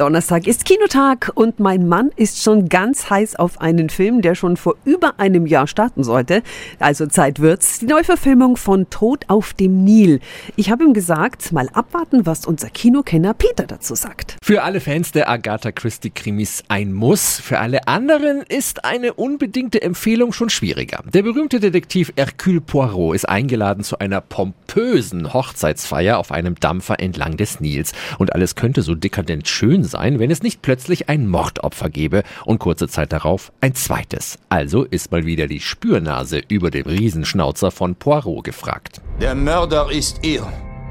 Donnerstag ist Kinotag und mein Mann ist schon ganz heiß auf einen Film, der schon vor über einem Jahr starten sollte. Also Zeit wird's. Die Neuverfilmung von Tod auf dem Nil. Ich habe ihm gesagt, mal abwarten, was unser Kinokenner Peter dazu sagt. Für alle Fans der Agatha Christie Krimis ein Muss. Für alle anderen ist eine unbedingte Empfehlung schon schwieriger. Der berühmte Detektiv Hercule Poirot ist eingeladen zu einer pompösen Hochzeitsfeier auf einem Dampfer entlang des Nils. Und alles könnte so dekadent schön sein, wenn es nicht plötzlich ein Mordopfer gäbe und kurze Zeit darauf ein zweites. Also ist mal wieder die Spürnase über dem Riesenschnauzer von Poirot gefragt. Der Mörder ist ihr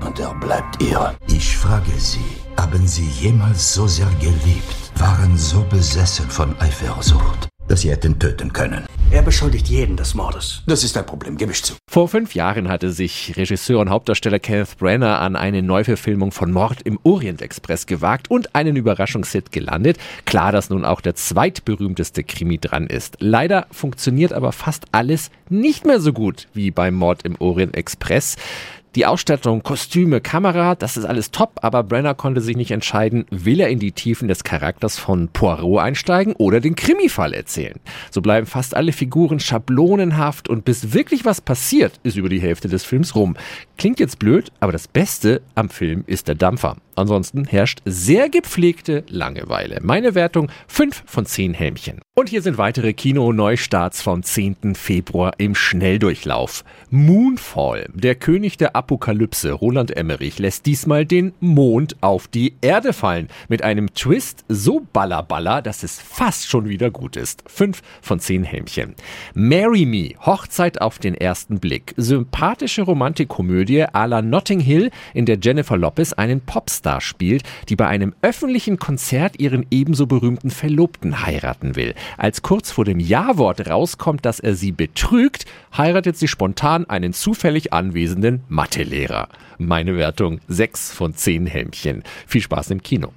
und er bleibt ihr. Ich frage Sie, haben Sie jemals so sehr geliebt, waren so besessen von Eifersucht, dass Sie hätten töten können? Er beschuldigt jeden des Mordes. Das ist ein Problem, gebe ich zu. Vor fünf Jahren hatte sich Regisseur und Hauptdarsteller Kenneth Branagh an eine Neuverfilmung von Mord im Orient Express gewagt und einen Überraschungshit gelandet. Klar, dass nun auch der zweitberühmteste Krimi dran ist. Leider funktioniert aber fast alles nicht mehr so gut wie beim Mord im Orient Express. Die Ausstattung, Kostüme, Kamera, das ist alles top, aber Brenner konnte sich nicht entscheiden, will er in die Tiefen des Charakters von Poirot einsteigen oder den Krimifall erzählen. So bleiben fast alle Figuren schablonenhaft und bis wirklich was passiert, ist über die Hälfte des Films rum. Klingt jetzt blöd, aber das Beste am Film ist der Dampfer. Ansonsten herrscht sehr gepflegte Langeweile. Meine Wertung 5 von 10 Helmchen. Und hier sind weitere Kino-Neustarts vom 10. Februar im Schnelldurchlauf. Moonfall, der König der Apokalypse, Roland Emmerich, lässt diesmal den Mond auf die Erde fallen. Mit einem Twist so ballerballer, dass es fast schon wieder gut ist. 5 von 10 Helmchen. Marry Me, Hochzeit auf den ersten Blick. Sympathische Romantikkomödie à la Notting Hill, in der Jennifer Lopez einen Popstar spielt, die bei einem öffentlichen Konzert ihren ebenso berühmten Verlobten heiraten will. Als kurz vor dem Ja-Wort rauskommt, dass er sie betrügt, heiratet sie spontan einen zufällig anwesenden Mathelehrer. Meine Wertung 6 von 10 Helmchen. Viel Spaß im Kino.